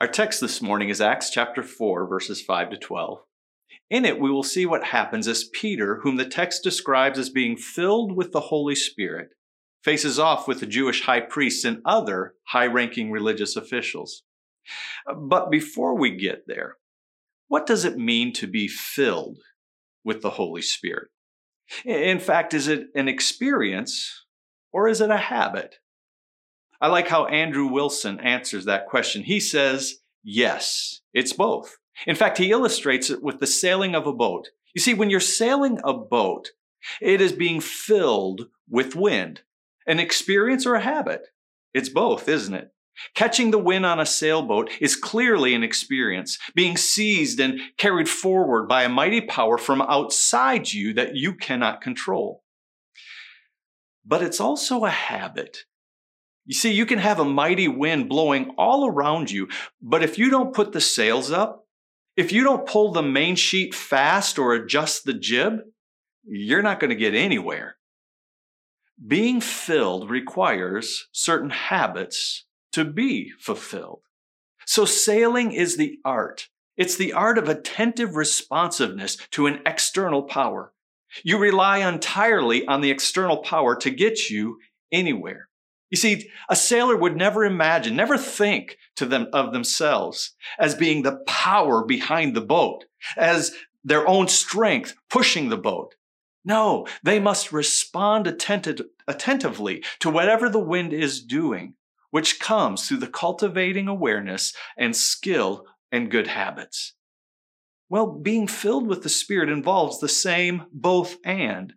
Our text this morning is Acts chapter 4, verses 5 to 12. In it, we will see what happens as Peter, whom the text describes as being filled with the Holy Spirit, faces off with the Jewish high priests and other high ranking religious officials. But before we get there, what does it mean to be filled with the Holy Spirit? In fact, is it an experience or is it a habit? I like how Andrew Wilson answers that question. He says, yes, it's both. In fact, he illustrates it with the sailing of a boat. You see, when you're sailing a boat, it is being filled with wind. An experience or a habit? It's both, isn't it? Catching the wind on a sailboat is clearly an experience, being seized and carried forward by a mighty power from outside you that you cannot control. But it's also a habit. You see, you can have a mighty wind blowing all around you, but if you don't put the sails up, if you don't pull the main sheet fast or adjust the jib, you're not going to get anywhere. Being filled requires certain habits to be fulfilled. So sailing is the art. It's the art of attentive responsiveness to an external power. You rely entirely on the external power to get you anywhere. You see, a sailor would never imagine, never think to them of themselves as being the power behind the boat, as their own strength pushing the boat. No, they must respond attentive, attentively to whatever the wind is doing, which comes through the cultivating awareness and skill and good habits. Well, being filled with the Spirit involves the same both and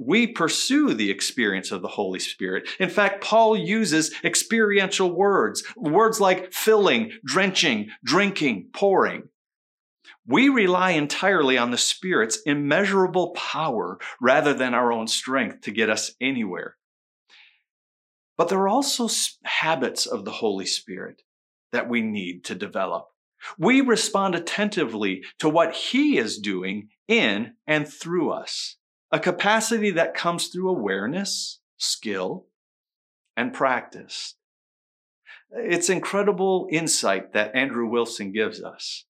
we pursue the experience of the Holy Spirit. In fact, Paul uses experiential words, words like filling, drenching, drinking, pouring. We rely entirely on the Spirit's immeasurable power rather than our own strength to get us anywhere. But there are also habits of the Holy Spirit that we need to develop. We respond attentively to what He is doing in and through us a capacity that comes through awareness, skill, and practice. It's incredible insight that Andrew Wilson gives us.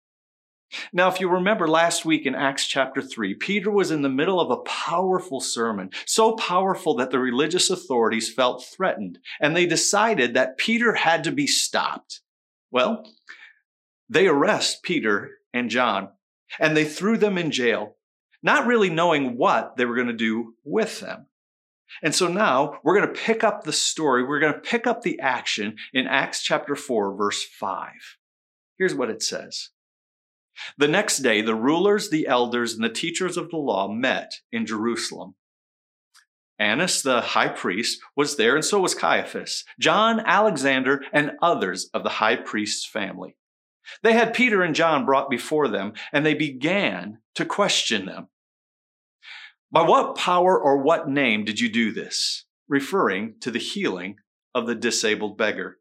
Now, if you remember last week in Acts chapter 3, Peter was in the middle of a powerful sermon, so powerful that the religious authorities felt threatened, and they decided that Peter had to be stopped. Well, they arrest Peter and John, and they threw them in jail not really knowing what they were going to do with them. And so now we're going to pick up the story. We're going to pick up the action in Acts chapter 4, verse 5. Here's what it says. The next day, the rulers, the elders, and the teachers of the law met in Jerusalem. Annas, the high priest, was there, and so was Caiaphas, John, Alexander, and others of the high priest's family. They had Peter and John brought before them, and they began to question them. By what power or what name did you do this? Referring to the healing of the disabled beggar.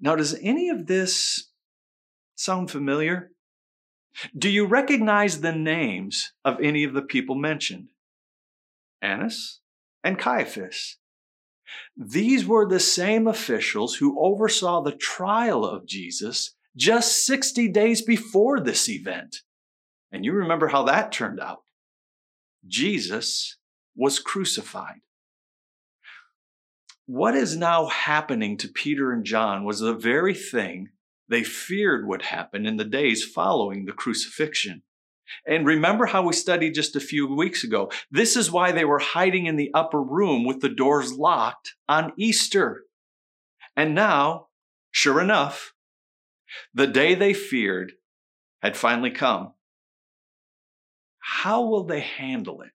Now, does any of this sound familiar? Do you recognize the names of any of the people mentioned? Annas and Caiaphas. These were the same officials who oversaw the trial of Jesus just 60 days before this event. And you remember how that turned out. Jesus was crucified. What is now happening to Peter and John was the very thing they feared would happen in the days following the crucifixion. And remember how we studied just a few weeks ago. This is why they were hiding in the upper room with the doors locked on Easter. And now, sure enough, the day they feared had finally come. How will they handle it?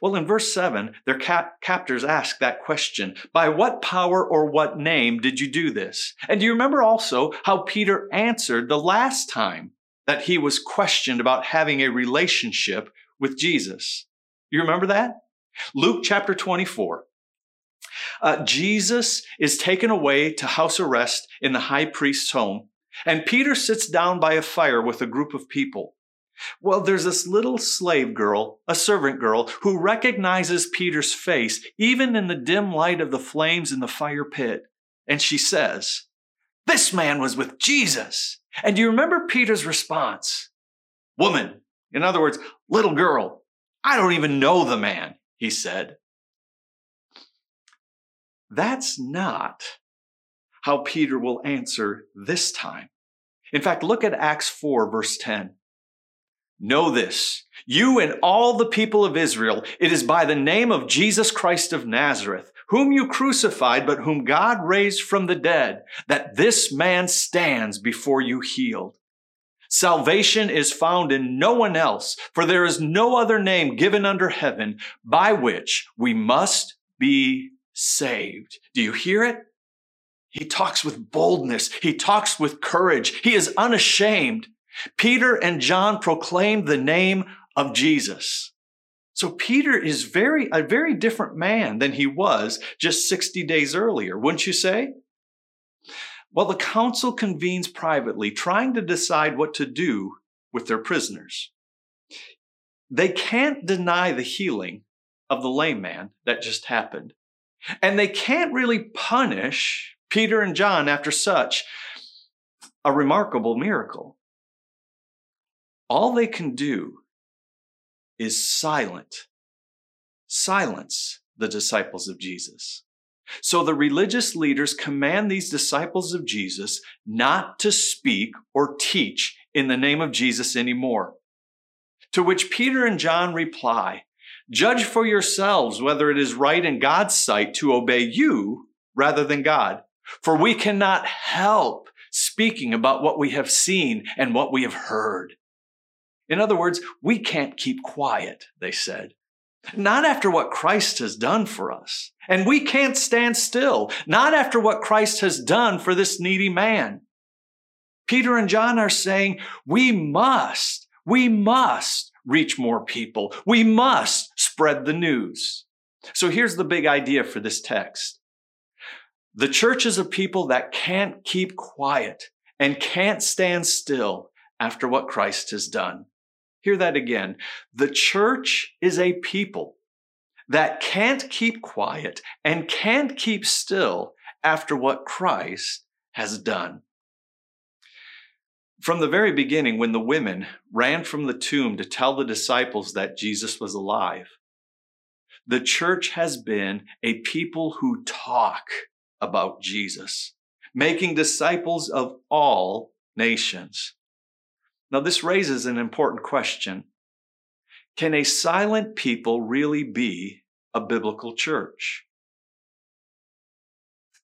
Well, in verse 7, their cap- captors ask that question By what power or what name did you do this? And do you remember also how Peter answered the last time that he was questioned about having a relationship with Jesus. You remember that? Luke chapter 24. Uh, Jesus is taken away to house arrest in the high priest's home, and Peter sits down by a fire with a group of people. Well, there's this little slave girl, a servant girl, who recognizes Peter's face even in the dim light of the flames in the fire pit. And she says, This man was with Jesus. And do you remember Peter's response? Woman, in other words, little girl, I don't even know the man, he said. That's not how Peter will answer this time. In fact, look at Acts 4, verse 10. Know this, you and all the people of Israel, it is by the name of Jesus Christ of Nazareth, whom you crucified, but whom God raised from the dead, that this man stands before you healed. Salvation is found in no one else, for there is no other name given under heaven by which we must be saved. Do you hear it? He talks with boldness. He talks with courage. He is unashamed. Peter and John proclaimed the name of Jesus. So Peter is very, a very different man than he was just 60 days earlier, wouldn't you say? Well, the council convenes privately, trying to decide what to do with their prisoners. They can't deny the healing of the lame man that just happened. And they can't really punish Peter and John after such a remarkable miracle. All they can do is silent, silence the disciples of Jesus. So the religious leaders command these disciples of Jesus not to speak or teach in the name of Jesus anymore. To which Peter and John reply, Judge for yourselves whether it is right in God's sight to obey you rather than God. For we cannot help speaking about what we have seen and what we have heard. In other words, we can't keep quiet, they said. Not after what Christ has done for us. And we can't stand still, not after what Christ has done for this needy man. Peter and John are saying, we must, we must reach more people. We must spread the news. So here's the big idea for this text. The church is a people that can't keep quiet and can't stand still after what Christ has done. Hear that again. The church is a people that can't keep quiet and can't keep still after what Christ has done. From the very beginning, when the women ran from the tomb to tell the disciples that Jesus was alive, the church has been a people who talk about Jesus, making disciples of all nations. Now, this raises an important question. Can a silent people really be a biblical church?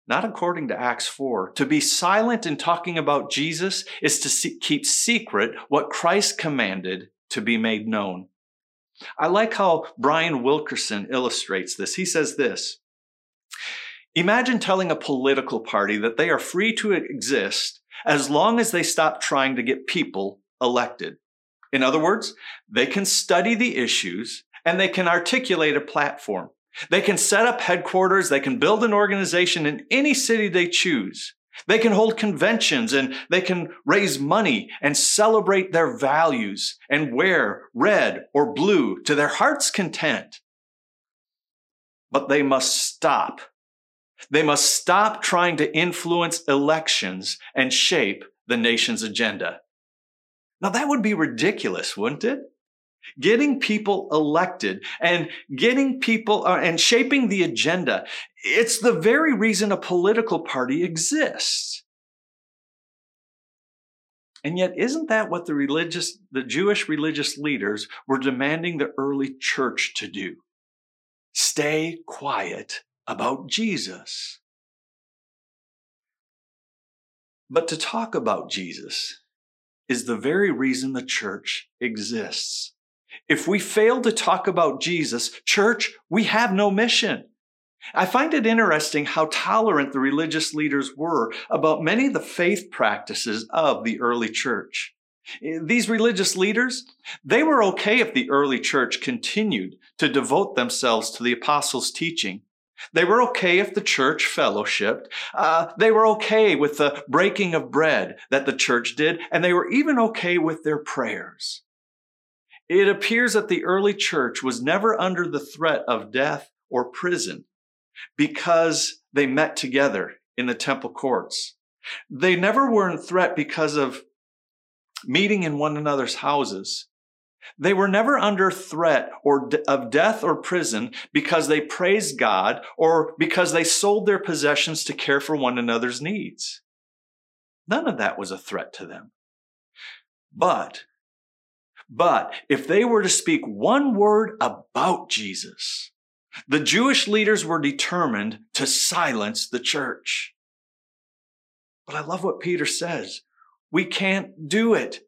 Not according to Acts 4. To be silent in talking about Jesus is to see, keep secret what Christ commanded to be made known. I like how Brian Wilkerson illustrates this. He says this Imagine telling a political party that they are free to exist as long as they stop trying to get people elected. In other words, they can study the issues and they can articulate a platform. They can set up headquarters. They can build an organization in any city they choose. They can hold conventions and they can raise money and celebrate their values and wear red or blue to their heart's content. But they must stop. They must stop trying to influence elections and shape the nation's agenda. Now, that would be ridiculous, wouldn't it? Getting people elected and getting people uh, and shaping the agenda. It's the very reason a political party exists. And yet, isn't that what the religious, the Jewish religious leaders were demanding the early church to do? Stay quiet about Jesus. But to talk about Jesus is the very reason the church exists. If we fail to talk about Jesus, church, we have no mission. I find it interesting how tolerant the religious leaders were about many of the faith practices of the early church. Eh, these religious leaders, they were okay if the early church continued to devote themselves to the apostles' teaching they were okay if the church fellowshipped. Uh, they were okay with the breaking of bread that the church did, and they were even okay with their prayers. It appears that the early church was never under the threat of death or prison because they met together in the temple courts. They never were in threat because of meeting in one another's houses. They were never under threat or of death or prison because they praised God or because they sold their possessions to care for one another's needs. None of that was a threat to them. But, but if they were to speak one word about Jesus, the Jewish leaders were determined to silence the church. But I love what Peter says. We can't do it.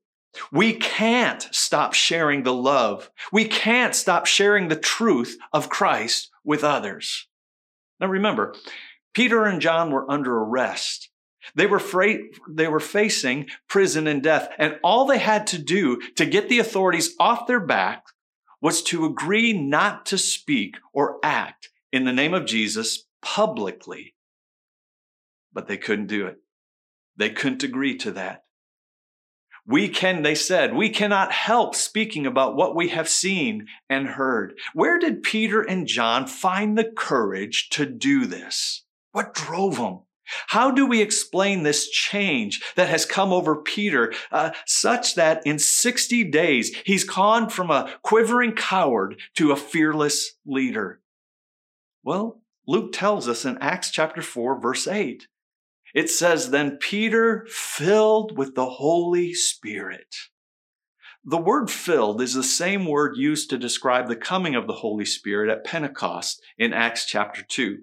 We can't stop sharing the love. We can't stop sharing the truth of Christ with others. Now remember, Peter and John were under arrest. They were, fra- they were facing prison and death, and all they had to do to get the authorities off their back was to agree not to speak or act in the name of Jesus publicly. But they couldn't do it. They couldn't agree to that. We can, they said, we cannot help speaking about what we have seen and heard. Where did Peter and John find the courage to do this? What drove them? How do we explain this change that has come over Peter, uh, such that in 60 days he's gone from a quivering coward to a fearless leader? Well, Luke tells us in Acts chapter 4, verse 8. It says, Then Peter, filled with the Holy Spirit. The word filled is the same word used to describe the coming of the Holy Spirit at Pentecost in Acts chapter 2.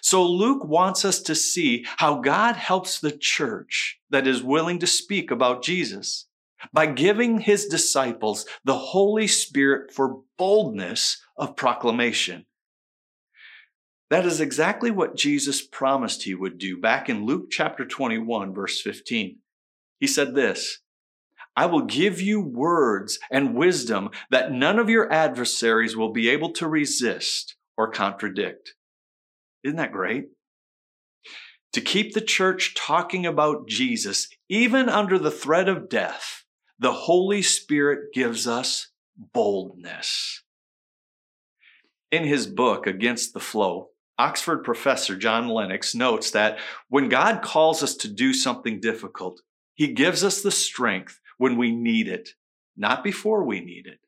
So Luke wants us to see how God helps the church that is willing to speak about Jesus by giving his disciples the Holy Spirit for boldness of proclamation. That is exactly what Jesus promised he would do back in Luke chapter 21, verse 15. He said this I will give you words and wisdom that none of your adversaries will be able to resist or contradict. Isn't that great? To keep the church talking about Jesus, even under the threat of death, the Holy Spirit gives us boldness. In his book, Against the Flow, Oxford professor John Lennox notes that when God calls us to do something difficult, he gives us the strength when we need it, not before we need it.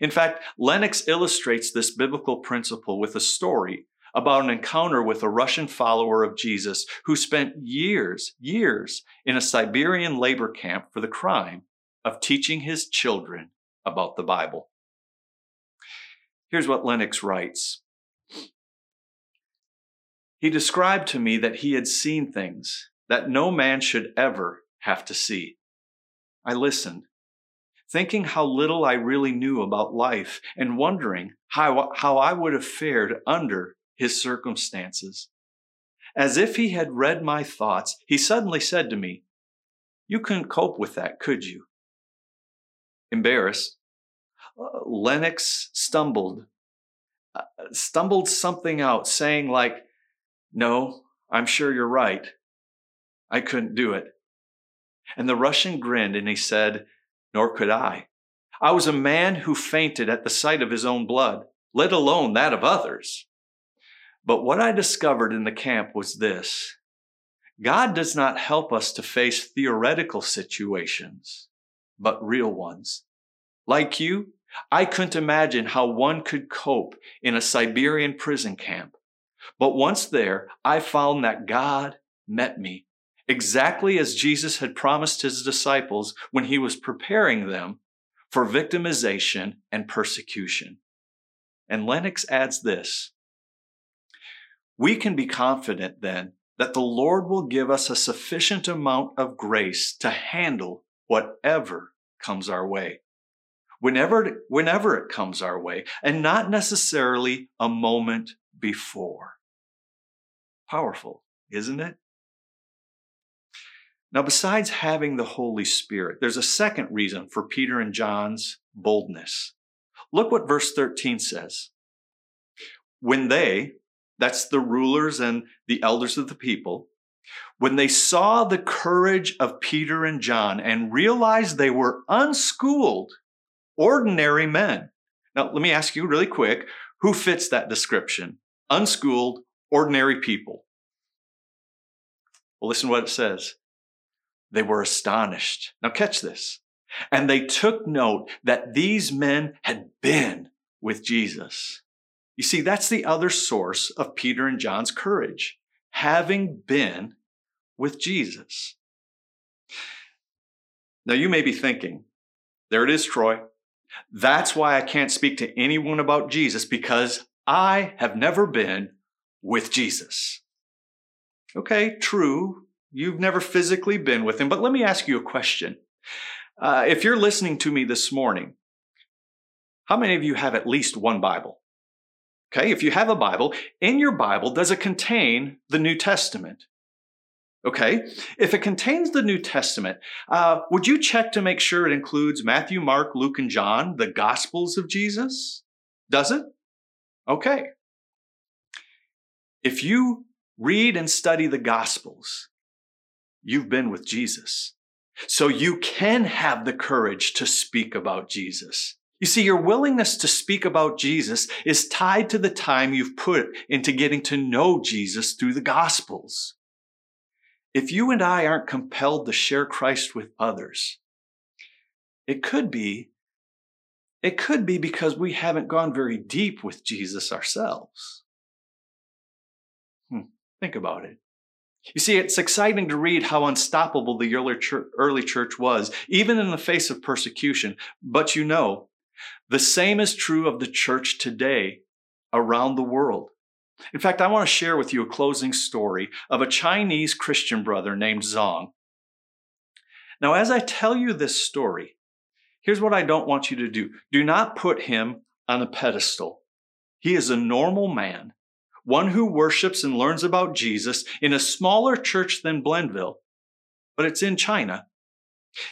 In fact, Lennox illustrates this biblical principle with a story about an encounter with a Russian follower of Jesus who spent years, years in a Siberian labor camp for the crime of teaching his children about the Bible. Here's what Lennox writes he described to me that he had seen things that no man should ever have to see. I listened, thinking how little I really knew about life and wondering how, how I would have fared under his circumstances. As if he had read my thoughts, he suddenly said to me, You couldn't cope with that, could you? Embarrassed, uh, Lennox stumbled, uh, stumbled something out, saying, like, no, I'm sure you're right. I couldn't do it. And the Russian grinned and he said, Nor could I. I was a man who fainted at the sight of his own blood, let alone that of others. But what I discovered in the camp was this God does not help us to face theoretical situations, but real ones. Like you, I couldn't imagine how one could cope in a Siberian prison camp. But once there, I found that God met me exactly as Jesus had promised his disciples when he was preparing them for victimization and persecution. And Lennox adds this We can be confident then that the Lord will give us a sufficient amount of grace to handle whatever comes our way. Whenever, whenever it comes our way, and not necessarily a moment before. Powerful, isn't it? Now, besides having the Holy Spirit, there's a second reason for Peter and John's boldness. Look what verse 13 says. When they, that's the rulers and the elders of the people, when they saw the courage of Peter and John and realized they were unschooled, ordinary men. Now, let me ask you really quick who fits that description? Unschooled, ordinary people. Well, listen to what it says. They were astonished. Now, catch this. And they took note that these men had been with Jesus. You see, that's the other source of Peter and John's courage, having been with Jesus. Now, you may be thinking, there it is, Troy. That's why I can't speak to anyone about Jesus because I have never been with Jesus. Okay, true. You've never physically been with him, but let me ask you a question. Uh, if you're listening to me this morning, how many of you have at least one Bible? Okay, if you have a Bible, in your Bible, does it contain the New Testament? Okay, if it contains the New Testament, uh, would you check to make sure it includes Matthew, Mark, Luke, and John, the Gospels of Jesus? Does it? Okay. If you read and study the Gospels, you've been with Jesus. So you can have the courage to speak about Jesus. You see, your willingness to speak about Jesus is tied to the time you've put into getting to know Jesus through the Gospels. If you and I aren't compelled to share Christ with others, it could be it could be because we haven't gone very deep with Jesus ourselves. Hmm, think about it. You see, it's exciting to read how unstoppable the early church was, even in the face of persecution. But you know, the same is true of the church today around the world. In fact, I want to share with you a closing story of a Chinese Christian brother named Zong. Now, as I tell you this story, here's what I don't want you to do do not put him on a pedestal. He is a normal man one who worships and learns about Jesus in a smaller church than Blendville, but it's in China.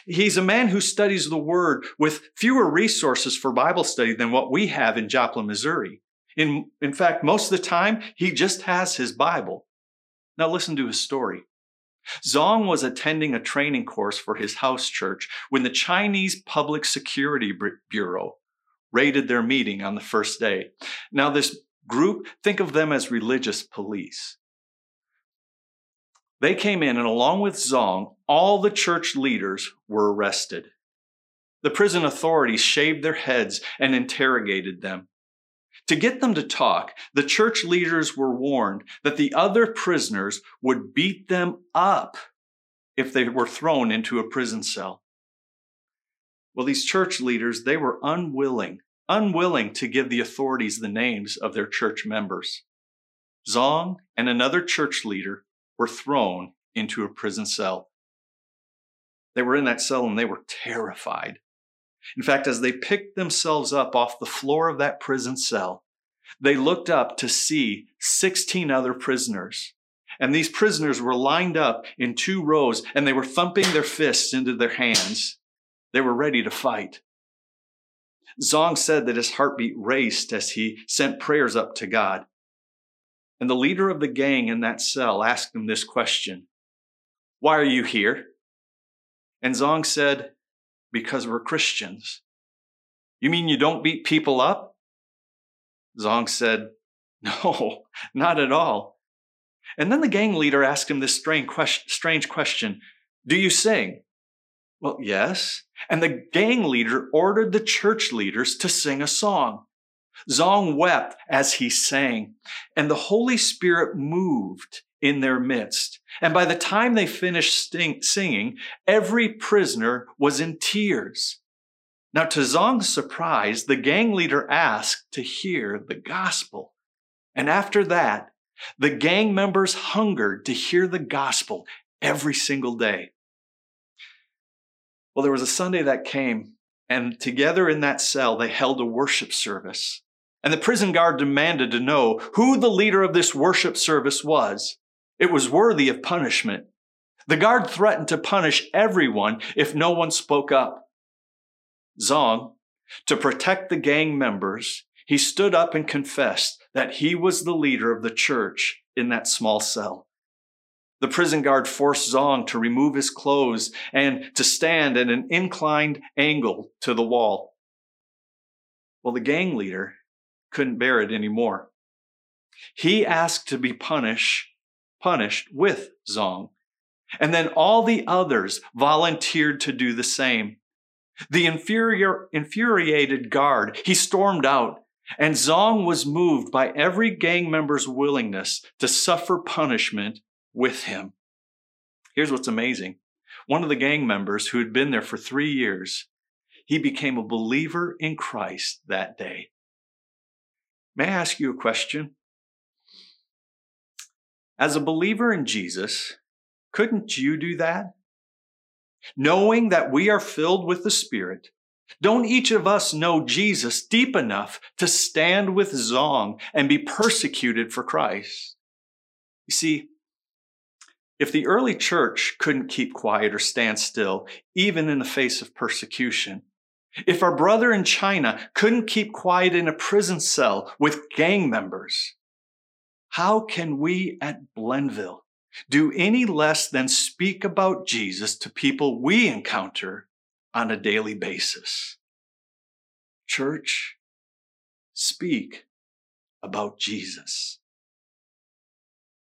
He's a man who studies the Word with fewer resources for Bible study than what we have in Joplin, Missouri. In, in fact, most of the time, he just has his Bible. Now, listen to his story. Zong was attending a training course for his house church when the Chinese Public Security Bureau raided their meeting on the first day. Now, this group, think of them as religious police. They came in, and along with Zong, all the church leaders were arrested. The prison authorities shaved their heads and interrogated them. To get them to talk, the church leaders were warned that the other prisoners would beat them up if they were thrown into a prison cell. Well, these church leaders, they were unwilling unwilling to give the authorities the names of their church members. Zong and another church leader were thrown into a prison cell. They were in that cell and they were terrified. In fact, as they picked themselves up off the floor of that prison cell, they looked up to see 16 other prisoners. And these prisoners were lined up in two rows and they were thumping their fists into their hands. They were ready to fight. Zong said that his heartbeat raced as he sent prayers up to God. And the leader of the gang in that cell asked him this question Why are you here? And Zong said, Because we're Christians. You mean you don't beat people up? Zong said, No, not at all. And then the gang leader asked him this strange question Do you sing? Well, yes. And the gang leader ordered the church leaders to sing a song. Zong wept as he sang, and the Holy Spirit moved in their midst. And by the time they finished singing, every prisoner was in tears. Now, to Zong's surprise, the gang leader asked to hear the gospel. And after that, the gang members hungered to hear the gospel every single day. Well, there was a Sunday that came, and together in that cell, they held a worship service. And the prison guard demanded to know who the leader of this worship service was. It was worthy of punishment. The guard threatened to punish everyone if no one spoke up. Zong, to protect the gang members, he stood up and confessed that he was the leader of the church in that small cell. The prison guard forced Zong to remove his clothes and to stand at an inclined angle to the wall. Well, the gang leader couldn't bear it anymore. He asked to be punished, punished with Zong, And then all the others volunteered to do the same. The inferior, infuriated guard, he stormed out, and Zong was moved by every gang member's willingness to suffer punishment with him. Here's what's amazing. One of the gang members who had been there for three years, he became a believer in Christ that day. May I ask you a question? As a believer in Jesus, couldn't you do that? Knowing that we are filled with the Spirit, don't each of us know Jesus deep enough to stand with Zong and be persecuted for Christ? You see, if the early church couldn't keep quiet or stand still, even in the face of persecution, if our brother in China couldn't keep quiet in a prison cell with gang members, how can we at Blendville do any less than speak about Jesus to people we encounter on a daily basis? Church, speak about Jesus.